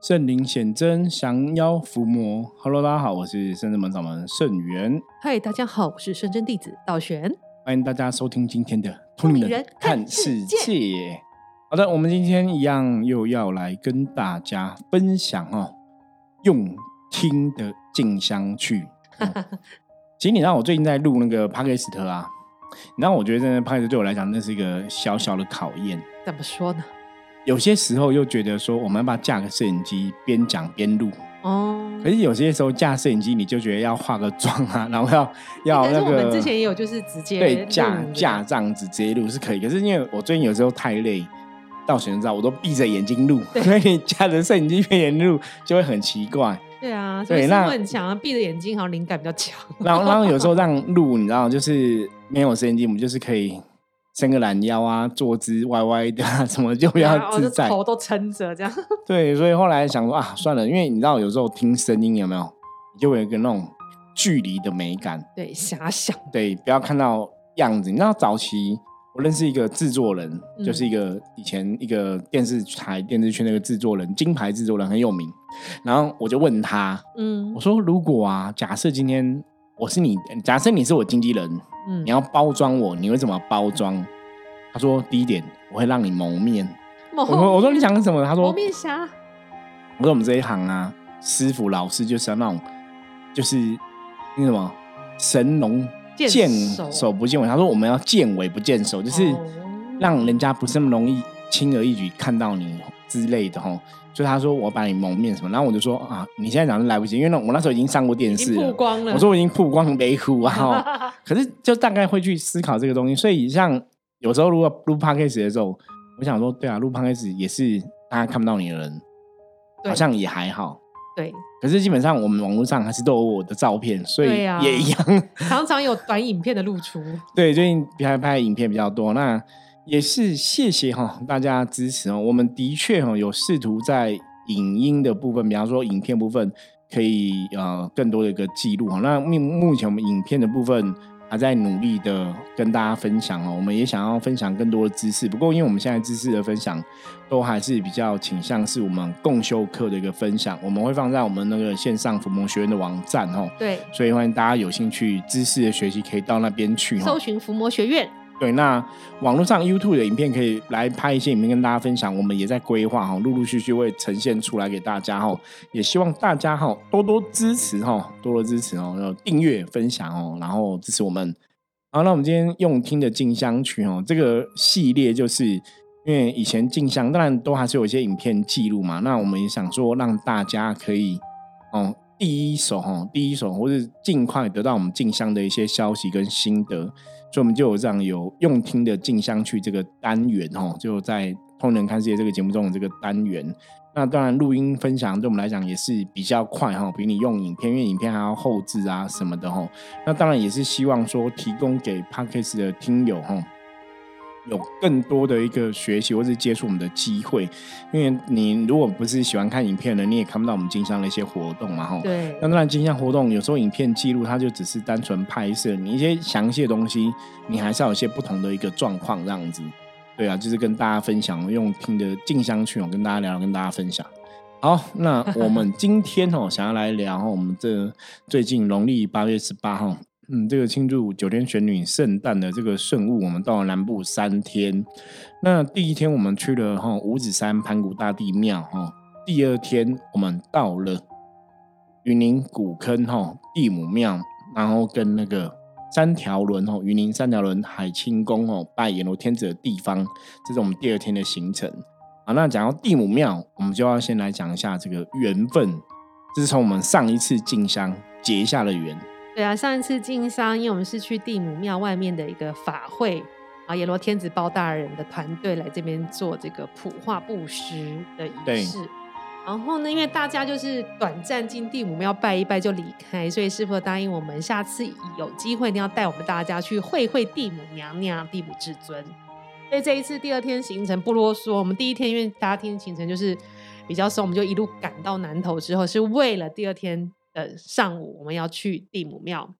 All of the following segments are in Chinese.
圣灵显真，降妖伏魔。Hello，大家好，我是圣真门掌门圣元。嗨，大家好，我是圣真弟子道玄。欢迎大家收听今天的《通灵人看世界》。好的，我们今天一样又要来跟大家分享哦，用听的静香去。其实你知道，我最近在录那个帕克斯特啊，然后我觉得真的帕克斯对我来讲，那是一个小小的考验。怎么说呢？有些时候又觉得说，我们要不要架个摄影机边讲边录？哦，可是有些时候架摄影机，你就觉得要化个妆啊，然后要 要那个。我们之前也有，就是直接对架架这样子直接录是可以。可是因为我最近有时候太累，到学生照我都闭着眼睛录，所以架着摄影机边录就会很奇怪。对啊，所以，那很强，闭着眼睛好像灵感比较强。然后然后有时候让录，你知道，就是没有摄影机，我们就是可以。伸个懒腰啊，坐姿歪歪的，什么就比较自在，头都撑着这样。对，所以后来想说啊，算了，因为你知道有时候听声音有没有，你就会有一个那种距离的美感。对，遐想。对，不要看到样子。你知道早期我认识一个制作人，就是一个以前一个电视台电视圈那个制作人，金牌制作人很有名。然后我就问他，嗯，我说如果啊，假设今天我是你，假设你是我经纪人。你要包装我，你会怎么包装？他说：第一点，我会让你蒙面。我说：我说你讲什么？他说：蒙面侠。我说：我们这一行啊，师傅老师就是要那种，就是那什么神龙见首不见尾。他说：我们要见尾不见首，就是让人家不是那么容易轻而易举看到你之类的哈。所以他说我把你蒙面什么，然后我就说啊，你现在讲是来不及，因为那我那时候已经上过电视了，曝光了。我说我已经曝光没哭啊，可是就大概会去思考这个东西。所以像有时候如果录 podcast 的时候，我想说，对啊，录 podcast 也是大家看不到你的人，好像也还好。对，可是基本上我们网络上还是都有我的照片，所以也一样，常常有短影片的露出。对，最近拍拍影片比较多，那。也是谢谢哈大家支持哦，我们的确哈有试图在影音的部分，比方说影片部分，可以呃更多的一个记录哈。那目目前我们影片的部分还在努力的跟大家分享哦，我们也想要分享更多的知识。不过因为我们现在知识的分享都还是比较倾向是我们共修课的一个分享，我们会放在我们那个线上伏魔学院的网站哦。对，所以欢迎大家有兴趣知识的学习，可以到那边去搜寻伏魔学院。对，那网络上 YouTube 的影片可以来拍一些影片跟大家分享，我们也在规划哈，陆陆续续会呈现出来给大家哈，也希望大家哈多多支持哈，多多支持哦，要订阅分享哦，然后支持我们。好，那我们今天用听的静香曲哦，这个系列就是因为以前静香当然都还是有一些影片记录嘛，那我们也想说让大家可以哦第一手哈，第一手或是尽快得到我们静香的一些消息跟心得。所以，我们就有这样有用听的静香去这个单元哦，就在《通人看世界》这个节目中的这个单元。那当然，录音分享对我们来讲也是比较快哈，比你用影片，因为影片还要后置啊什么的哈。那当然也是希望说提供给 parkas 的听友哈。有更多的一个学习或是接触我们的机会，因为你如果不是喜欢看影片的，你也看不到我们金香的一些活动嘛，哈。对。那当然，金香活动有时候影片记录它就只是单纯拍摄，你一些详细的东西，你还是要有一些不同的一个状况这样子。对啊，就是跟大家分享，用听的静香去我，跟大家聊，跟大家分享。好，那我们今天哦，想要来聊我们这最近农历八月十八号。嗯，这个庆祝九天玄女圣诞的这个圣物，我们到了南部三天。那第一天我们去了哈五指山盘古大帝庙哈，第二天我们到了云林古坑哈地母庙，然后跟那个三条轮哈云林三条轮海清宫哦拜阎罗天子的地方，这是我们第二天的行程。好，那讲到地母庙，我们就要先来讲一下这个缘分，这是从我们上一次进香结下了缘。对啊，上一次进商，因为我们是去地母庙外面的一个法会，啊，阎罗天子包大人的团队来这边做这个普化布施的仪式。然后呢，因为大家就是短暂进地母庙拜一拜就离开，所以师傅答应我们，下次有机会一定要带我们大家去会会地母娘娘、地母至尊。所以这一次第二天行程不啰嗦，我们第一天因为大家听行程就是比较松，我们就一路赶到南头之后，是为了第二天。呃，上午我们要去地母庙，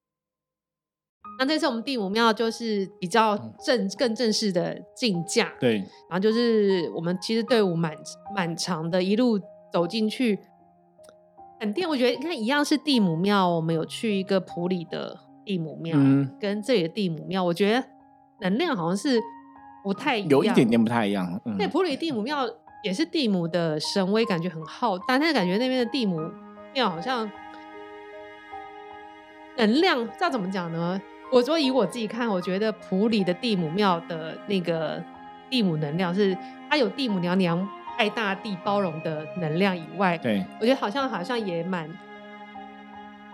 那这次我们地母庙就是比较正、更正式的进驾，对，然后就是我们其实队伍蛮蛮长的，一路走进去，很电。我觉得你看一样是地母庙，我们有去一个普里的地母庙，跟这里的地母庙，我觉得能量好像是不太一样，有一点点不太一样。那普里地母庙也是地母的神威，感觉很浩大，但是感觉那边的地母庙好像能量，不知道怎么讲呢？我说以我自己看，我觉得普里的地母庙的那个地母能量是它有地母娘娘。爱大地包容的能量以外，对我觉得好像好像也蛮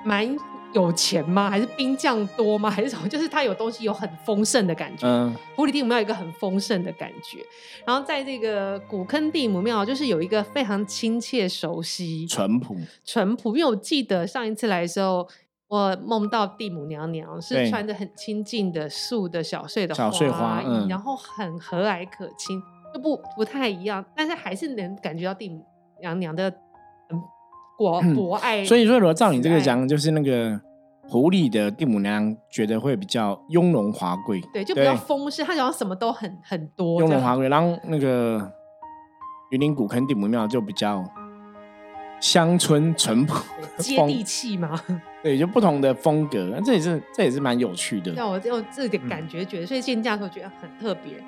蛮有钱吗？还是兵将多吗？还是什么？就是它有东西有很丰盛的感觉。嗯，普里地母庙有一个很丰盛的感觉，然后在这个古坑地母庙，就是有一个非常亲切、熟悉、淳朴、淳朴。因为我记得上一次来的时候，我梦到地母娘娘是穿着很亲近的素的小碎的花衣，然后很和蔼可亲。就不不太一样，但是还是能感觉到地母娘娘的嗯博博爱。所以说，如果照你这个讲，就是那个狐狸的地母娘娘觉得会比较雍容华贵，对，就比较丰盛，她好像什么都很很多，雍容华贵。然后那个云林古坑地母庙就比较乡村淳朴、接地气嘛，对，就不同的风格。这也是这也是蛮有趣的，让我用这个感觉觉得，所以进价时候觉得很特别。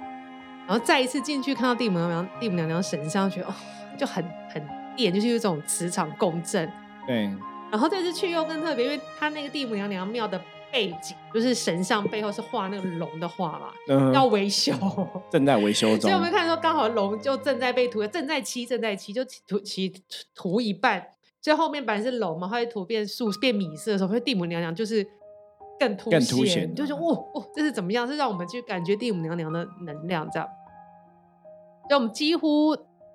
然后再一次进去看到地母娘娘、地母娘娘神像，觉得哦，就很很电，就是有种磁场共振。对。然后这次去又更特别，因为他那个地母娘娘庙的背景，就是神像背后是画那个龙的画嘛，要维修，正在维修中。所以我们看到，刚好龙就正在被涂，正在漆，正在漆，就涂漆涂一半，所以后面本来是龙嘛，后来涂变素变米色的时候，地母娘娘就是。更凸显，就是哦哦，这是怎么样？是让我们去感觉地母娘娘的能量，这样。就我们几乎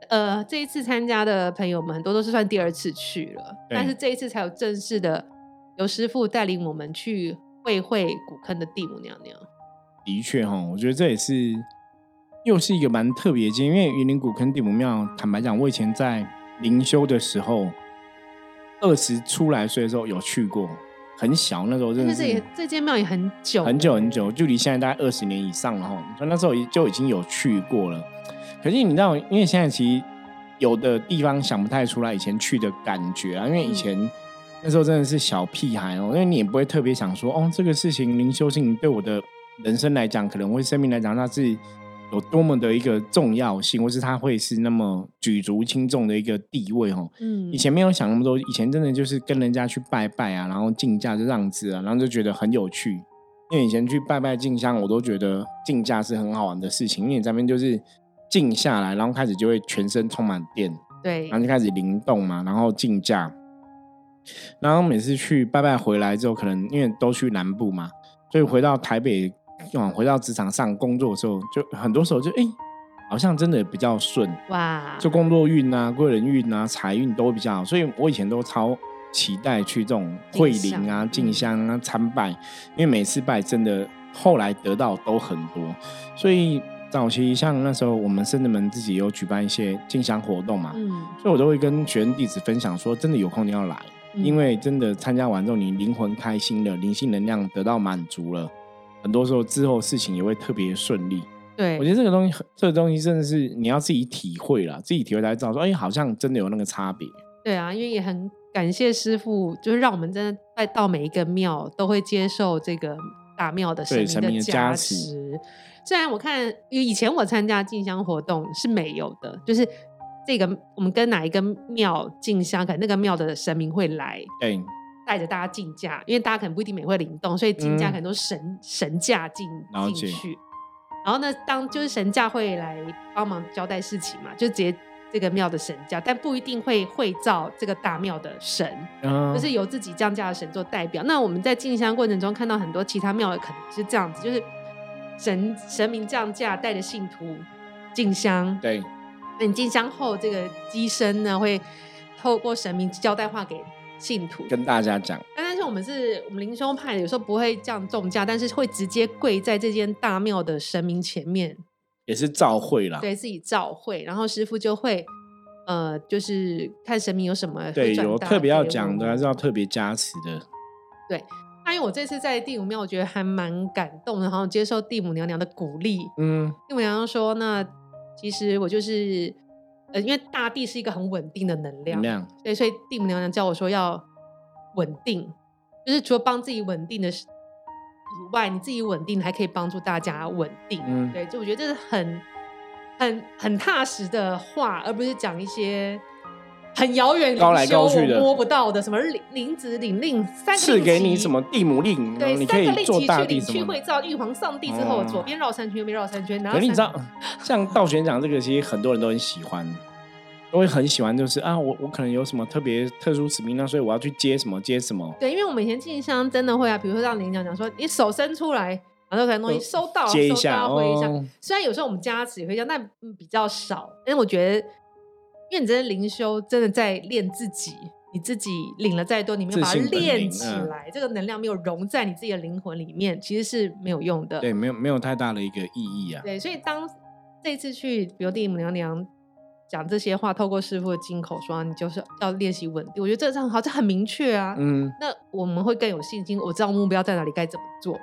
呃这一次参加的朋友们，很多都是算第二次去了，但是这一次才有正式的由师傅带领我们去会会古坑的地母娘娘。的确哈，我觉得这也是又是一个蛮特别的，因为云林古坑地母庙，坦白讲，我以前在灵修的时候，二十出来岁的时候有去过。很小那时候，真的是这间庙也很久很久很久，距离现在大概二十年以上了哈。所以那时候就已经有去过了。可是你知道，因为现在其实有的地方想不太出来以前去的感觉啊。因为以前那时候真的是小屁孩哦，因为你也不会特别想说哦，这个事情灵修性对我的人生来讲，可能会生命来讲，它是。有多么的一个重要性，或是它会是那么举足轻重的一个地位哦。嗯，以前没有想那么多，以前真的就是跟人家去拜拜啊，然后进价就让子啊，然后就觉得很有趣。因为以前去拜拜进香，我都觉得进价是很好玩的事情，因为你这边就是静下来，然后开始就会全身充满电，对，然后就开始灵动嘛，然后进价。然后每次去拜拜回来之后，可能因为都去南部嘛，所以回到台北。往回到职场上工作的时候，就很多时候就哎，好像真的比较顺哇，就工作运啊、贵人运啊、财运都比较好，所以我以前都超期待去这种会灵啊、进香啊、参拜，因为每次拜真的后来得到都很多，所以早期像那时候我们圣人门自己有举办一些进香活动嘛，嗯，所以我都会跟学生弟子分享说，真的有空你要来，因为真的参加完之后，你灵魂开心了，灵性能量得到满足了。很多时候之后事情也会特别顺利。对我觉得这个东西，这个东西真的是你要自己体会了，自己体会才知道说，哎，好像真的有那个差别。对啊，因为也很感谢师傅，就是让我们真的在到每一个庙都会接受这个大庙的神明的加持。虽然我看以前我参加进香活动是没有的，就是这个我们跟哪一个庙进香，可能那个庙的神明会来。对。带着大家进驾，因为大家可能不一定每会灵动，所以进驾可能都神神驾进进去。然后呢，当就是神驾会来帮忙交代事情嘛，就直接这个庙的神驾，但不一定会会造这个大庙的神，就是由自己降驾的神做代表。那我们在进香过程中看到很多其他庙的可能是这样子，就是神神明降驾带着信徒进香，对，那你进香后，这个机身呢会透过神明交代话给。信徒跟大家讲，但是我们是我们灵修派的，有时候不会这样重价，但是会直接跪在这间大庙的神明前面，也是召会啦，对自己召会，然后师傅就会呃，就是看神明有什么对有特别要讲的，还是要特别加持的。对，那因为我这次在地母庙，我觉得还蛮感动的，然后接受地母娘娘的鼓励。嗯，地母娘娘说：“那其实我就是。”呃，因为大地是一个很稳定的能量，能量对，所以地母娘娘叫我说要稳定，就是除了帮自己稳定的以外，你自己稳定还可以帮助大家稳定。嗯对，就我觉得这是很很很踏实的话，而不是讲一些很遥远、高来高去的摸不到的什么领领子领令三个赐给你什么地母令，对，你可三个以做大令旗去领地什么的。去会照玉皇上帝之后，哦左边绕三圈，右边绕三圈，然后可是你知道，像道玄讲这个，其实很多人都很喜欢，都会很喜欢，就是啊，我我可能有什么特别特殊使命，那所以我要去接什么接什么，对，因为我们以前进香真的会啊，比如说让林讲讲说，你手伸出来，然后可能东西呃收到，接一下到挥一下。哦虽然有时候我们加持也会这样，但嗯比较少。因为我觉得，因为你这些灵修，真的在练自己，你自己领了再多，你没有把它练起来，这个能量没有融在你自己的灵魂里面，其实是没有用的。对，没有没有太大的一个意义啊。对，所以当这次去，比如地母娘娘讲这些话，透过师傅的金口说，你就是要练习稳定。我觉得这这很好，这很明确啊。嗯，那我们会更有信心，我知道目标在哪里，该怎么做。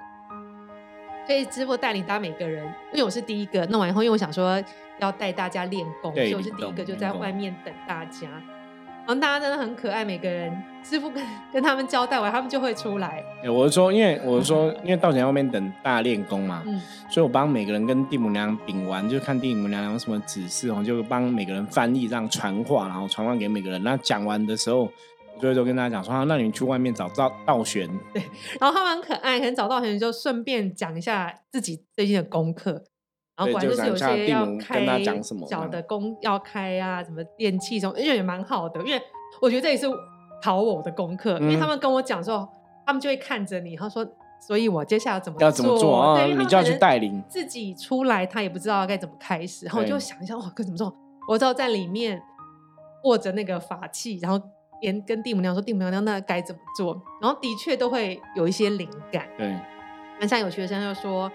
所以师傅带领大家每个人，因为我是第一个弄完以后，因为我想说要带大家练功，所以我是第一个就在外面等大家。然后大家真的很可爱，每个人师傅跟跟他们交代完，他们就会出来。对我是说，因为我是说，因为道前在外面等大家练功嘛，嗯，所以我帮每个人跟地母娘禀完，就看地母娘娘有什么指示，我就帮每个人翻译，这样传话，然后传话给每个人。那讲完的时候，我就跟大家讲说，啊，那你去外面找道道玄，对然后他们很可爱，可能找到玄就顺便讲一下自己最近的功课。然后果然就是有些要开母跟他讲什么这脚样的功要开啊，什么电器什么，因为也蛮好的。因为我觉得这也是考我的功课，因为嗯他们跟我讲说，他们就会看着你，他说，所以我接下来怎么要怎么做你就要去带领自己出来，他也不知道该怎么开始，然后我就想一下，我，该怎么做？我知道在里面握着那个法器，然后连跟地母娘说，地母娘娘那该怎么做？然后的确都会有一些灵感。对，那像有学生就说，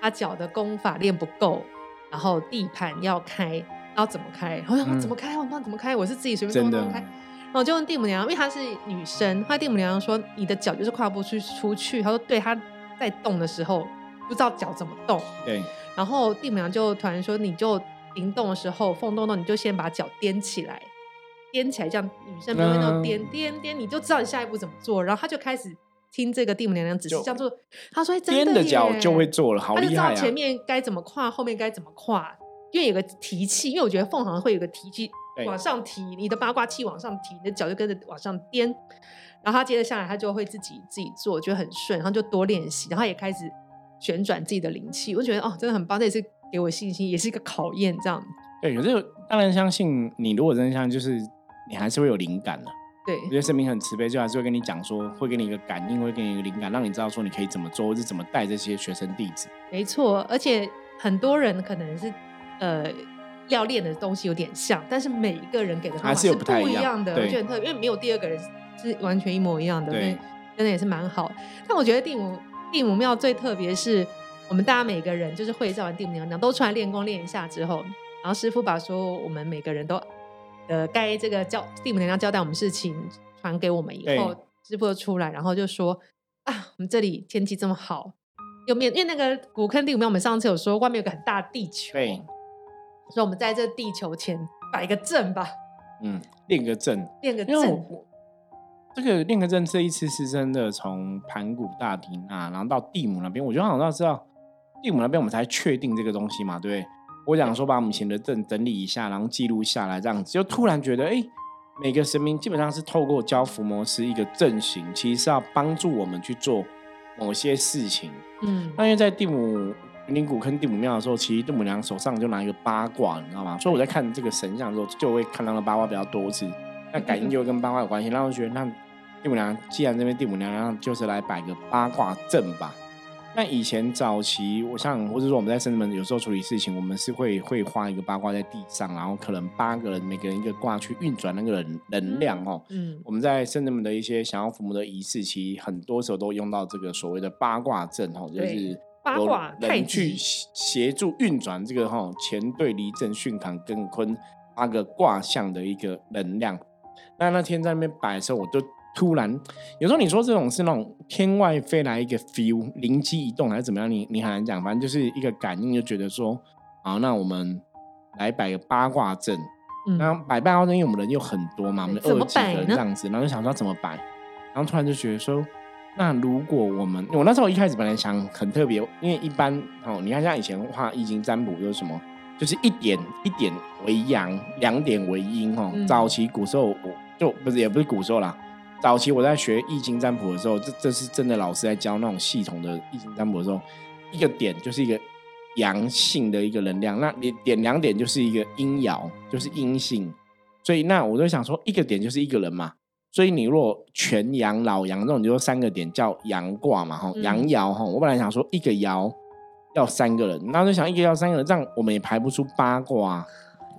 他脚的功法练不够，然后地盘要开，要怎么开？然后我想说嗯怎么开？我不知道怎么开，我是自己随便真的动动开。然后我就问地母娘，因为她是女生，后来地母娘娘说你的脚就是跨不出出去。她说对，她在动的时候不知道脚怎么动。对，然后地母娘就突然说，你就灵动的时候，缝动动，你就先把脚踮起来，踮起来，这样女生不会那种嗯踮踮踮，你就知道你下一步怎么做。然后她就开始听这个蒂姆娘娘指示就这样做。她说：“哎真颠的脚就会做了，好他就知厉害啊！道前面该怎么跨，后面该怎么跨，因为有个提气，因为我觉得凤凰会有个提气往上提，你的八卦气往上提，你的脚就跟着往上颠，然后他接着下来，他就会自己自己做，觉得很顺，然后就多练习，然后也开始旋转自己的灵气，我觉得哦，真的很棒，这也是给我信心，也是一个考验，这样对，可是当然相信你，如果真的相信，就是你还是会有灵感的。对我觉得神明很慈悲，就还是会跟你讲说，会给你一个感应，会给你一个灵感，让你知道说你可以怎么做，或是怎么带这些学生弟子。没错，而且很多人可能是呃要练的东西有点像，但是每一个人给的方还法是不一一样的，我样对觉得很特别，因为没有第二个人是完全一模一样的，对真的也是蛮好。但我觉得第五第五庙最特别是，我们大家每个人就是会照完第五娘娘都出来练功练一下之后，然后师傅把说我们每个人都呃该这个交地母娘娘交代我们事情传给我们以后对，师傅就出来，然后就说啊，我们这里天气这么好。有面，因为那个古坑地母庙，我们上次有说外面有个很大的地球，对，所以我们在这地球前摆个阵吧，嗯，练个阵，练个阵。这个练个阵这一次是真的从盘古大帝啊，然后到蒂姆那边，我觉得好像知道蒂姆那边我们才确定这个东西嘛，对不对？我想说把我们以前的阵整理一下，然后记录下来，这样子就突然觉得，哎，每个神明基本上是透过教伏魔师一个阵型，其实是要帮助我们去做某些事情。嗯，那因为在地母云林古坑地母庙的时候，其实地母娘手上就拿一个八卦，你知道吗？所以我在看这个神像的时候，就会看到那八卦比较多次，那感应就会跟八卦有关系。然后我觉得，那地母娘既然这边地母娘娘就是来摆个八卦阵吧。那以前早期，我像或者说我们在圣子门有时候处理事情，我们是会会画一个八卦在地上，然后可能八个人每个人一个卦去运转那个能能量哦。嗯，我们在圣人们的一些想要伏魔的仪式，其实很多时候都用到这个所谓的八卦阵哦，就是八卦太人去协协助运转这个哈乾兑离震巽坎艮坤八个卦象的一个能量。那那天在那边摆的时候，我就突然有时候你说这种是那种天外飞来一个 feel，灵机一动还是怎么样，你你很难讲，反正就是一个感应，就觉得说，好，那我们来摆个八卦阵。嗯然后摆八卦阵，因为我们人又很多嘛，我们二几个人这样子，然后就想说怎么摆，然后突然就觉得说，那如果我们，我那时候一开始本来想很特别，因为一般哦，你看像以前画易经占卜就是什么，就是一点一点为阳，两点为阴哦。嗯早期古时候我就不是也不是古时候啦，早期我在学易经占卜的时候，这这是真的老师在教那种系统的易经占卜的时候，一个点就是一个阳性的一个能量，那你点两点就是一个阴爻，就是阴性。所以那我就想说，一个点就是一个人嘛。所以你如果全阳、老阳这种，你就三个点叫阳卦嘛，哈，嗯阳爻哈。我本来想说一个爻要三个人，然后就想一个要三个人，这样我们也排不出八卦啊。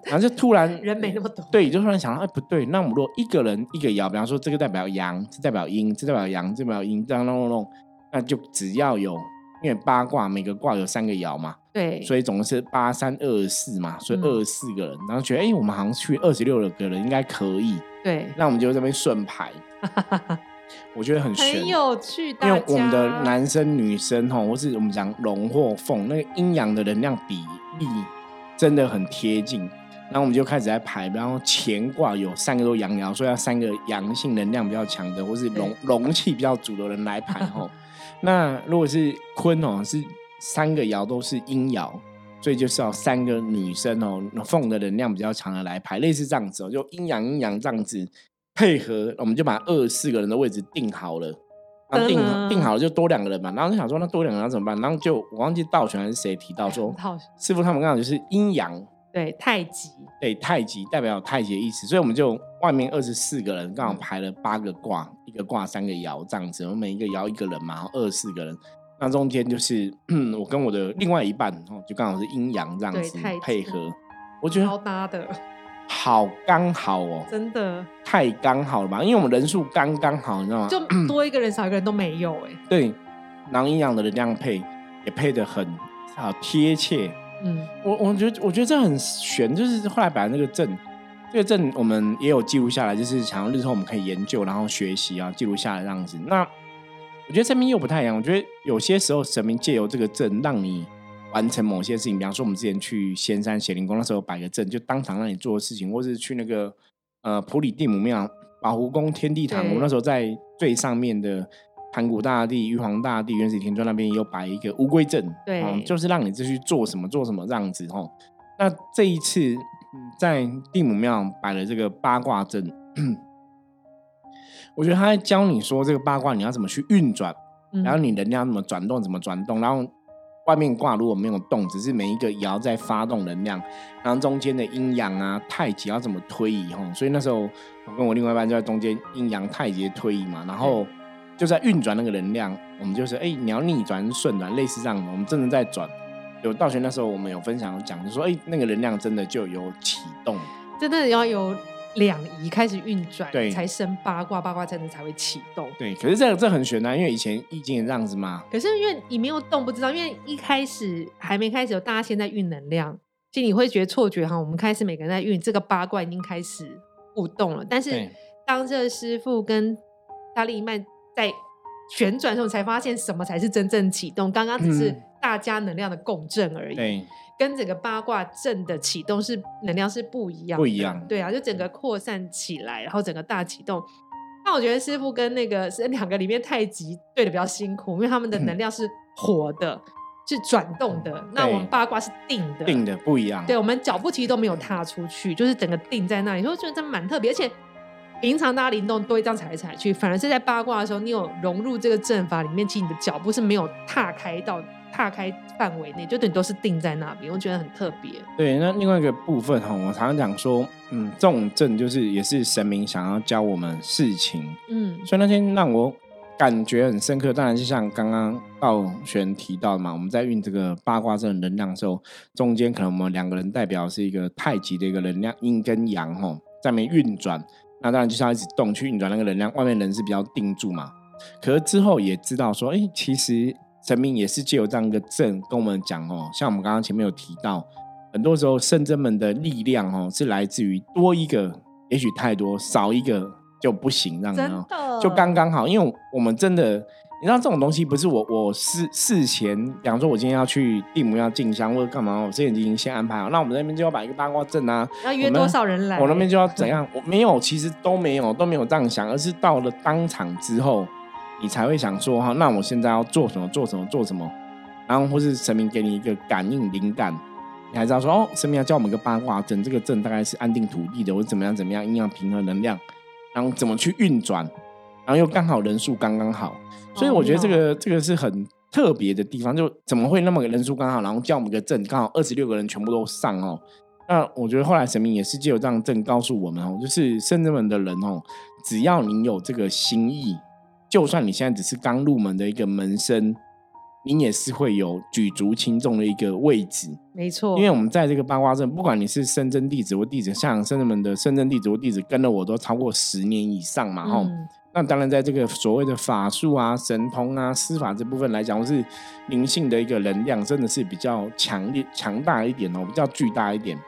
然后就突然 人没那么多，对，就突然想到，哎，不对，那我们如果一个人一个爻，比方说这个代表阳，这代表阴，这代表阳，这代表阴，这样弄弄弄，那就只要有，因为八卦每个卦有三个爻嘛，对，所以总共是八三二四嘛，所以嗯二十四个人，然后觉得，哎，我们好像去二十六个人应该可以，对，那我们就这边顺排，我觉得很悬很。有趣，因大为我们的男生女生吼，或是我们讲龙或凤，那个阴阳的能量比例真的很贴近。然后我们就开始在排，然后乾卦有三个都阳爻，所以要三个阳性能量比较强的，或是龙龙气比较足的人来排吼。那如果是坤哦，是三个爻都是阴爻，所以就是要三个女生哦，凤的能量比较强的来排，类似这样子哦，就阴阳阴阳这样子配合，我们就把二十四个人的位置定好了。然后定定好了就多两个人嘛，然后就想说那多两个人怎么办？然后就我忘记道玄还是谁提到说，好师傅他们刚好就是阴阳对太极，对太极代表太极的意思，所以我们就外面二十四个人刚好排了八个卦，一个卦三个爻这样子，我们每一个爻一个人嘛，然后二十四个人。那中间就是我跟我的另外一半哦，就刚好是阴阳这样子配合，我觉得好搭的，好刚好哦，真的太刚好了吧？因为我们人数刚刚好，你知道吗？就多一个人少一个人都没有哎，对，然后阴阳的能量配也配的很好贴切。嗯，我我觉得我觉得这很悬，就是后来摆那个阵，这个阵我们也有记录下来，就是想要日后我们可以研究，然后学习啊，记录下来这样子。那我觉得神明又不太一样，我觉得有些时候神明借由这个阵让你完成某些事情，比方说我们之前去仙山显灵宫那时候摆个阵，就当场让你做的事情，或是去那个呃普里蒂姆庙、保湖宫、天地堂，对我那时候在最上面的。盘古大帝、玉皇大帝、元始天尊那边也有摆一个乌龟阵，对哦就是让你继续做什么做什么这样子哦。那这一次嗯在地母庙摆了这个八卦阵，我觉得他在教你说这个八卦你要怎么去运转，嗯然后你能量怎么转动，怎么转动，然后外面挂如果没有动，只是每一个爻在发动能量，然后中间的阴阳啊、太极要怎么推移吼。所以那时候我跟我另外一半就在中间阴阳太极推移嘛，然后就在运转那个能量，我们就是哎、你要逆转顺转，类似这样的，我们真的在转。有道玄那时候我们有分享有讲，就说哎、那个能量真的就有启动，真的要有两仪开始运转，对才生八卦，八卦才能才会启动。对。可是这个这很悬啊，因为以前易经也这样子嘛，可是因为你没有动，不知道，因为一开始还没开始有，大家现在运能量，其实你会觉得错觉哈。我们开始每个人在运，这个八卦已经开始互动了。但是对当这个师傅跟大力曼在旋转的时候，才发现什么才是真正启动。刚刚只是嗯大家能量的共振而已。对跟整个八卦阵的启动是能量是不一样的，不一样对啊，就整个扩散起来，然后整个大启动。那我觉得师傅跟那个是两个里面太极对的比较辛苦，因为他们的能量是活的，是转动的。那我们八卦是定的，定的不一样，对我们脚步其实都没有踏出去，就是整个定在那里，所以我觉得这蛮特别，而且。平常大家灵动都会这样踩来踩去，反而是在八卦的时候，你有融入这个阵法里面，其实你的脚步是没有踏开到踏开范围内，就等于都是定在那边，我觉得很特别。对，那另外一个部分哈，我常常讲说，嗯，这种阵就是也是神明想要教我们事情，嗯，所以那天让我感觉很深刻。当然，就像刚刚道玄提到的嘛，我们在运这个八卦阵的能量的时候，中间可能我们两个人代表是一个太极的一个能量，阴跟阳哈，在那边运转。那当然就是要一直动去运转那个能量，外面人是比较定住嘛。可是之后也知道说，哎、其实神明也是借由这样一个阵跟我们讲哦，像我们刚刚前面有提到，很多时候圣真们的力量哦，是来自于多一个，也许太多，少一个就不行，这样子哦。就刚刚好，因为我们真的，你知道这种东西不是我我事事前，比方说我今天要去地母要进香或者干嘛，我之前已经先安排好，那我们那边就要摆一个八卦阵啊，要约多少人来？我那边就要怎样？我没有，其实都没有都没有这样想，而是到了当场之后，你才会想说哈，那我现在要做什么？做什么？做什么？然后或是神明给你一个感应灵感，你还知道说哦，神明要教我们一个八卦阵，这个阵大概是安定土地的，或者怎么样怎么样，阴阳平衡能量，然后怎么去运转。然后又刚好人数刚刚好，所以我觉得这个这个是很特别的地方。就怎么会那么个人数刚好，然后叫我们个阵刚好二十六个人全部都上哦。那我觉得后来神明也是借由这样证告诉我们哦，就是圣人们的人哦，只要你有这个心意，就算你现在只是刚入门的一个门生，你也是会有举足轻重的一个位置。没错，因为我们在这个八卦阵，不管你是深圳弟子或弟子，像圣人们的深圳弟子或弟子，跟了我都超过十年以上嘛，哈。那当然，在这个所谓的法术啊、神通啊、司法这部分来讲，我是灵性的一个能量，真的是比较强烈、强大一点哦，比较巨大一点。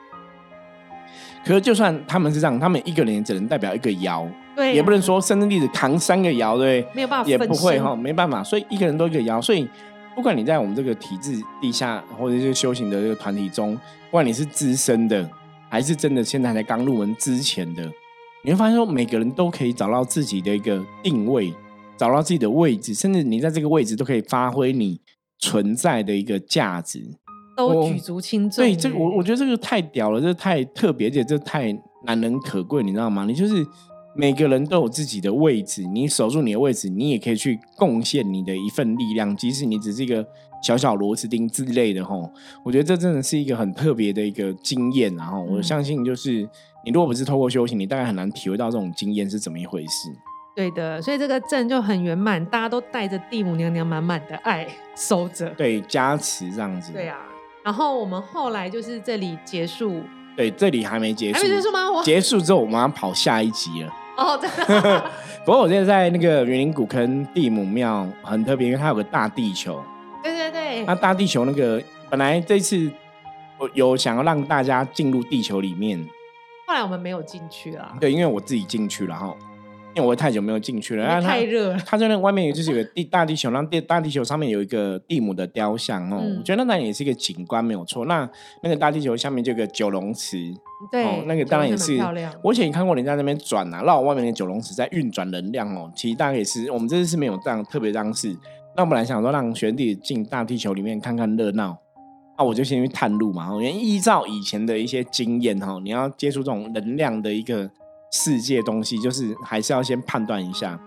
可是，就算他们是这样，他们一个人只能代表一个爻，对，也不能说生日弟子扛三个爻，对，没有办法，也不会哈，没办法。所以一个人都一个爻，所以不管你在我们这个体制地下，或者是修行的这个团体中，不管你是资深的，还是真的现在才刚入门之前的。你会发现说，每个人都可以找到自己的一个定位，找到自己的位置，甚至你在这个位置都可以发挥你存在的一个价值，都举足轻重。对，这个我我觉得这个太屌了，这太特别，而且这太难能可贵，你知道吗？你就是每个人都有自己的位置，你守住你的位置，你也可以去贡献你的一份力量，即使你只是一个小小螺丝钉之类的吼。我觉得这真的是一个很特别的一个经验，然后我相信就是。你如果不是透过修行，你大概很难体会到这种经验是怎么一回事。对的，所以这个阵就很圆满，大家都带着地母娘娘满满的爱收着，对，加持这样子。对啊，然后我们后来就是这里结束，对，这里还没结束，还没结束吗？结束之后，我们要跑下一集了。哦，真的。不过我现在在那个园林古坑地母庙很特别，因为它有个大地球。对对对。那大地球那个本来这次我有想要让大家进入地球里面。后来我们没有进去了。对，因为我自己进去了哈，因为我太久没有进去了。太热了。它在那外面就是有个地大地球，然后地大地球上面有一个地母的雕像哦，我觉得那也是一个景观没有错。那那个大地球下面就有个九龙池，对，那个当然也是漂亮。我以前看过人家那边转啊，绕外面的九龙池在运转能量哦。其实大家也是，我们这次是没有这样特别这样事。那我本来想说让玄弟进大地球里面看看热闹。那我就先去探路嘛，因为依照以前的一些经验哈，你要接触这种能量的一个世界东西，就是还是要先判断一下。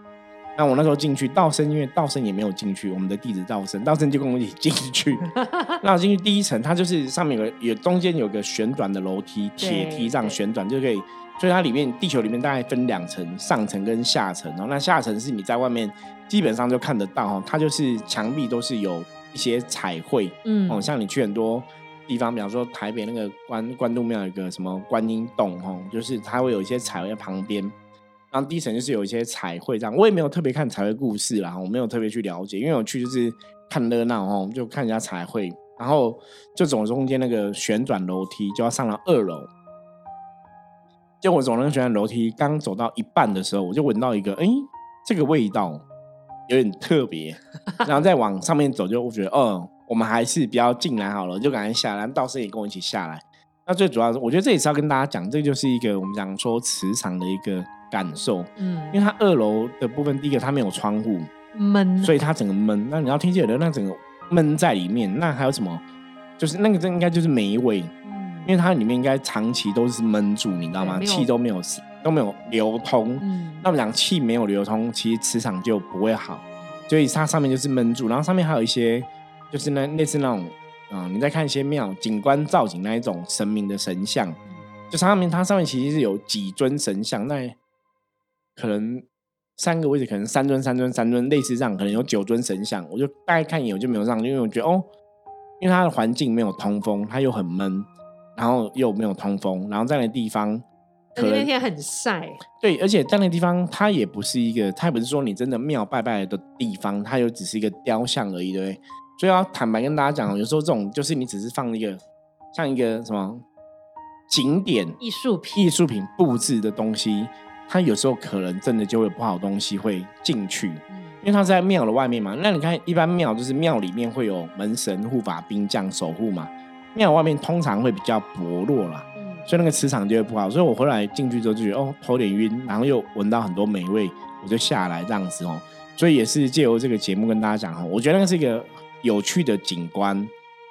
那我那时候进去，道生因为道生也没有进去，我们的弟子道生，道生就跟我一起进去。那我进去第一层，它就是上面有有中间有个旋转的楼梯，铁梯这样旋转就可以，所以它里面地球里面大概分两层，上层跟下层。然后那下层是你在外面基本上就看得到哈，它就是墙壁都是有。一些彩绘，嗯，哦，像你去很多地方，比方说台北那个关关渡庙有个什么观音洞，哦，就是它会有一些彩绘在旁边，然后第一层就是有一些彩绘这样。我也没有特别看彩绘故事啦，我没有特别去了解，因为我去就是看热闹哦，就看人家彩绘，然后就走中间那个旋转楼梯，就要上了二楼。就我走那个旋转楼梯，刚走到一半的时候，我就闻到一个，哎，这个味道。有点特别，然后再往上面走，就我觉得，嗯，我们还是不要进来好了，就赶快下来。道士也跟我一起下来。那最主要是，我觉得这也是要跟大家讲，这就是一个我们讲说磁场的一个感受。嗯，因为它二楼的部分，第一个它没有窗户，闷，所以它整个闷。那你要听见的那整个闷在里面，那还有什么？就是那个这应该就是霉味，嗯，因为它里面应该长期都是闷住，你知道吗？气都没有。都没有流通，那么讲气没有流通，其实磁场就不会好，所以它上面就是闷住，然后上面还有一些就是那类似那种，嗯，你在看一些庙景观造景那一种神明的神像，就上面它上面其实是有几尊神像，那可能三个位置可能三尊三尊三尊类似这样，可能有九尊神像，我就大概看一眼我就没有上，因为我觉得哦，因为它的环境没有通风，它又很闷，然后又没有通风，然后在那地方。可能那天很晒，对，而且在那个地方，它也不是一个，它也不是说你真的庙拜拜的地方，它又只是一个雕像而已，对不对？所以要坦白跟大家讲，有时候这种就是你只是放一个像一个什么景点艺术品、艺术品布置的东西，它有时候可能真的就会不好东西会进去。因为它是在庙的外面嘛。那你看，一般庙就是庙里面会有门神、护法、兵将守护嘛，庙外面通常会比较薄弱啦，所以那个磁场就会不好。所以我回来进去之后就觉得哦，头有点晕，然后又闻到很多美味，我就下来这样子哦。所以也是借由这个节目跟大家讲哈，我觉得那个是一个有趣的景观，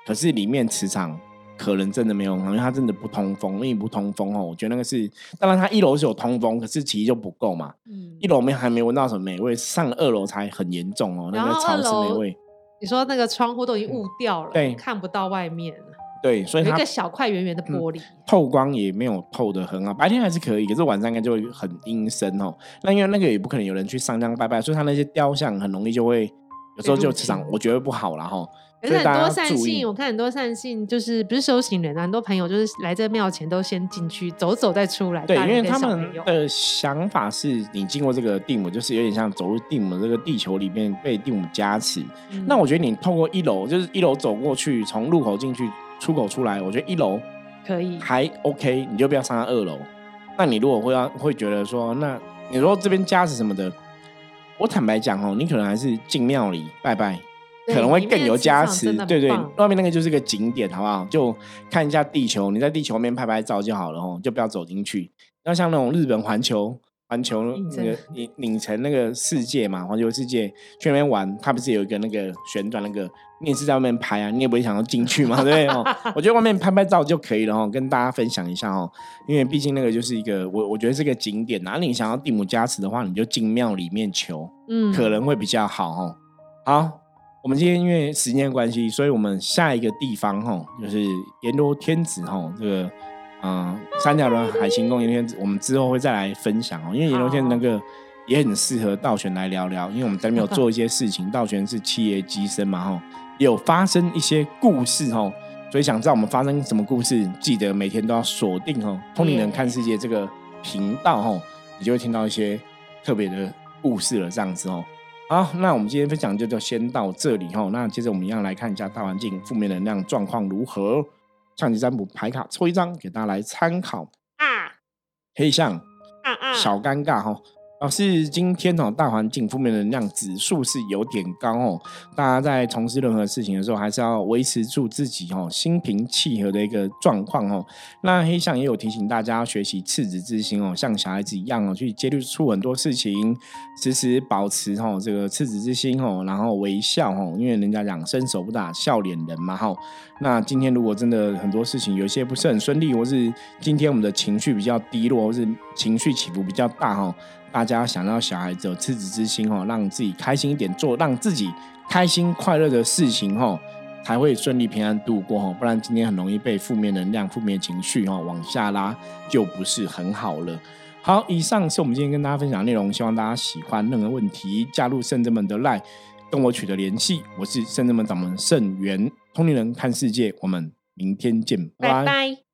可是里面磁场。可能真的没有因为它真的不通风，因为不通风哦。我觉得那个是，当然它一楼是有通风，可是其实就不够嘛。嗯，一楼没还没闻到什么美味，上二楼才很严重哦。那个潮湿美味，你说那个窗户都已经雾掉了，对，看不到外面。对，所以一个小块圆圆的玻璃，透光也没有透的很好。白天还是可以，可是晚上应该就会很阴森哦。那因为那个也不可能有人去上香拜拜，所以它那些雕像很容易就会有时候就磁场，我觉得不好了哈。可是很多善信，我看很多善信就是不是修行人啊，很多朋友就是来这庙前都先进去走走再出来。对，因为他们的想法是你经过这个地母，就是有点像走入地母这个地球里面被地母加持。那我觉得你透过一楼，就是一楼走过去，从入口进去，出口出来，我觉得一楼可以还 OK，你就不要上到二楼。那你如果会要会觉得说，那你说这边加持什么的，我坦白讲哦，你可能还是进庙里拜拜。可能会更有加持，对对，外面那个就是个景点，好不好？就看一下地球，你在地球面拍拍照就好了哦，就不要走进去。要像那种日本环球环球那个影影城那个世界嘛，环球世界去那边玩，它不是有一个那个旋转那个，你也是在外面拍啊，你也不会想要进去嘛，对不对哦？我觉得外面拍拍照就可以了哦，跟大家分享一下哦，因为毕竟那个就是一个我我觉得是个景点，哪里想要地母加持的话，你就进庙里面求，嗯，可能会比较好哦。好。我们今天因为时间关系，所以我们下一个地方哈，就是阎罗天子哈，这个嗯三角轮海行宫阎罗天子，我们之后会再来分享哦。因为阎罗天子那个也很适合道玄来聊聊，因为我们在没有做一些事情，道玄是企业机身嘛哈，有发生一些故事哦，所以想知道我们发生什么故事，记得每天都要锁定哦，通灵人看世界这个频道哦，你就会听到一些特别的故事了，这样子哦。好，那我们今天分享就就先到这里哦。那接着我们一样来看一下大环境负面能量状况如何。象棋占卜牌卡抽一张给大家来参考啊，黑象啊啊，小尴尬哈。老师，今天哦，大环境负面能量指数是有点高哦。大家在从事任何事情的时候，还是要维持住自己哦心平气和的一个状况哦。那黑象也有提醒大家学习赤子之心哦，像小孩子一样哦，去接触出很多事情，时时保持哦这个赤子之心哦，然后微笑哦，因为人家讲伸手不打笑脸人嘛哈。那今天如果真的很多事情有些不是很顺利，或是今天我们的情绪比较低落，或是情绪起伏比较大哈。大家想要小孩子有赤子之心哦，让自己开心一点，做让自己开心快乐的事情哦，才会顺利平安度过哦。不然今天很容易被负面能量、负面情绪哦往下拉，就不是很好了。好，以上是我们今天跟大家分享的内容，希望大家喜欢。任何问题，加入圣者们的 line，跟我取得联系。我是圣者们掌门圣元通灵人看世界，我们明天见，拜拜。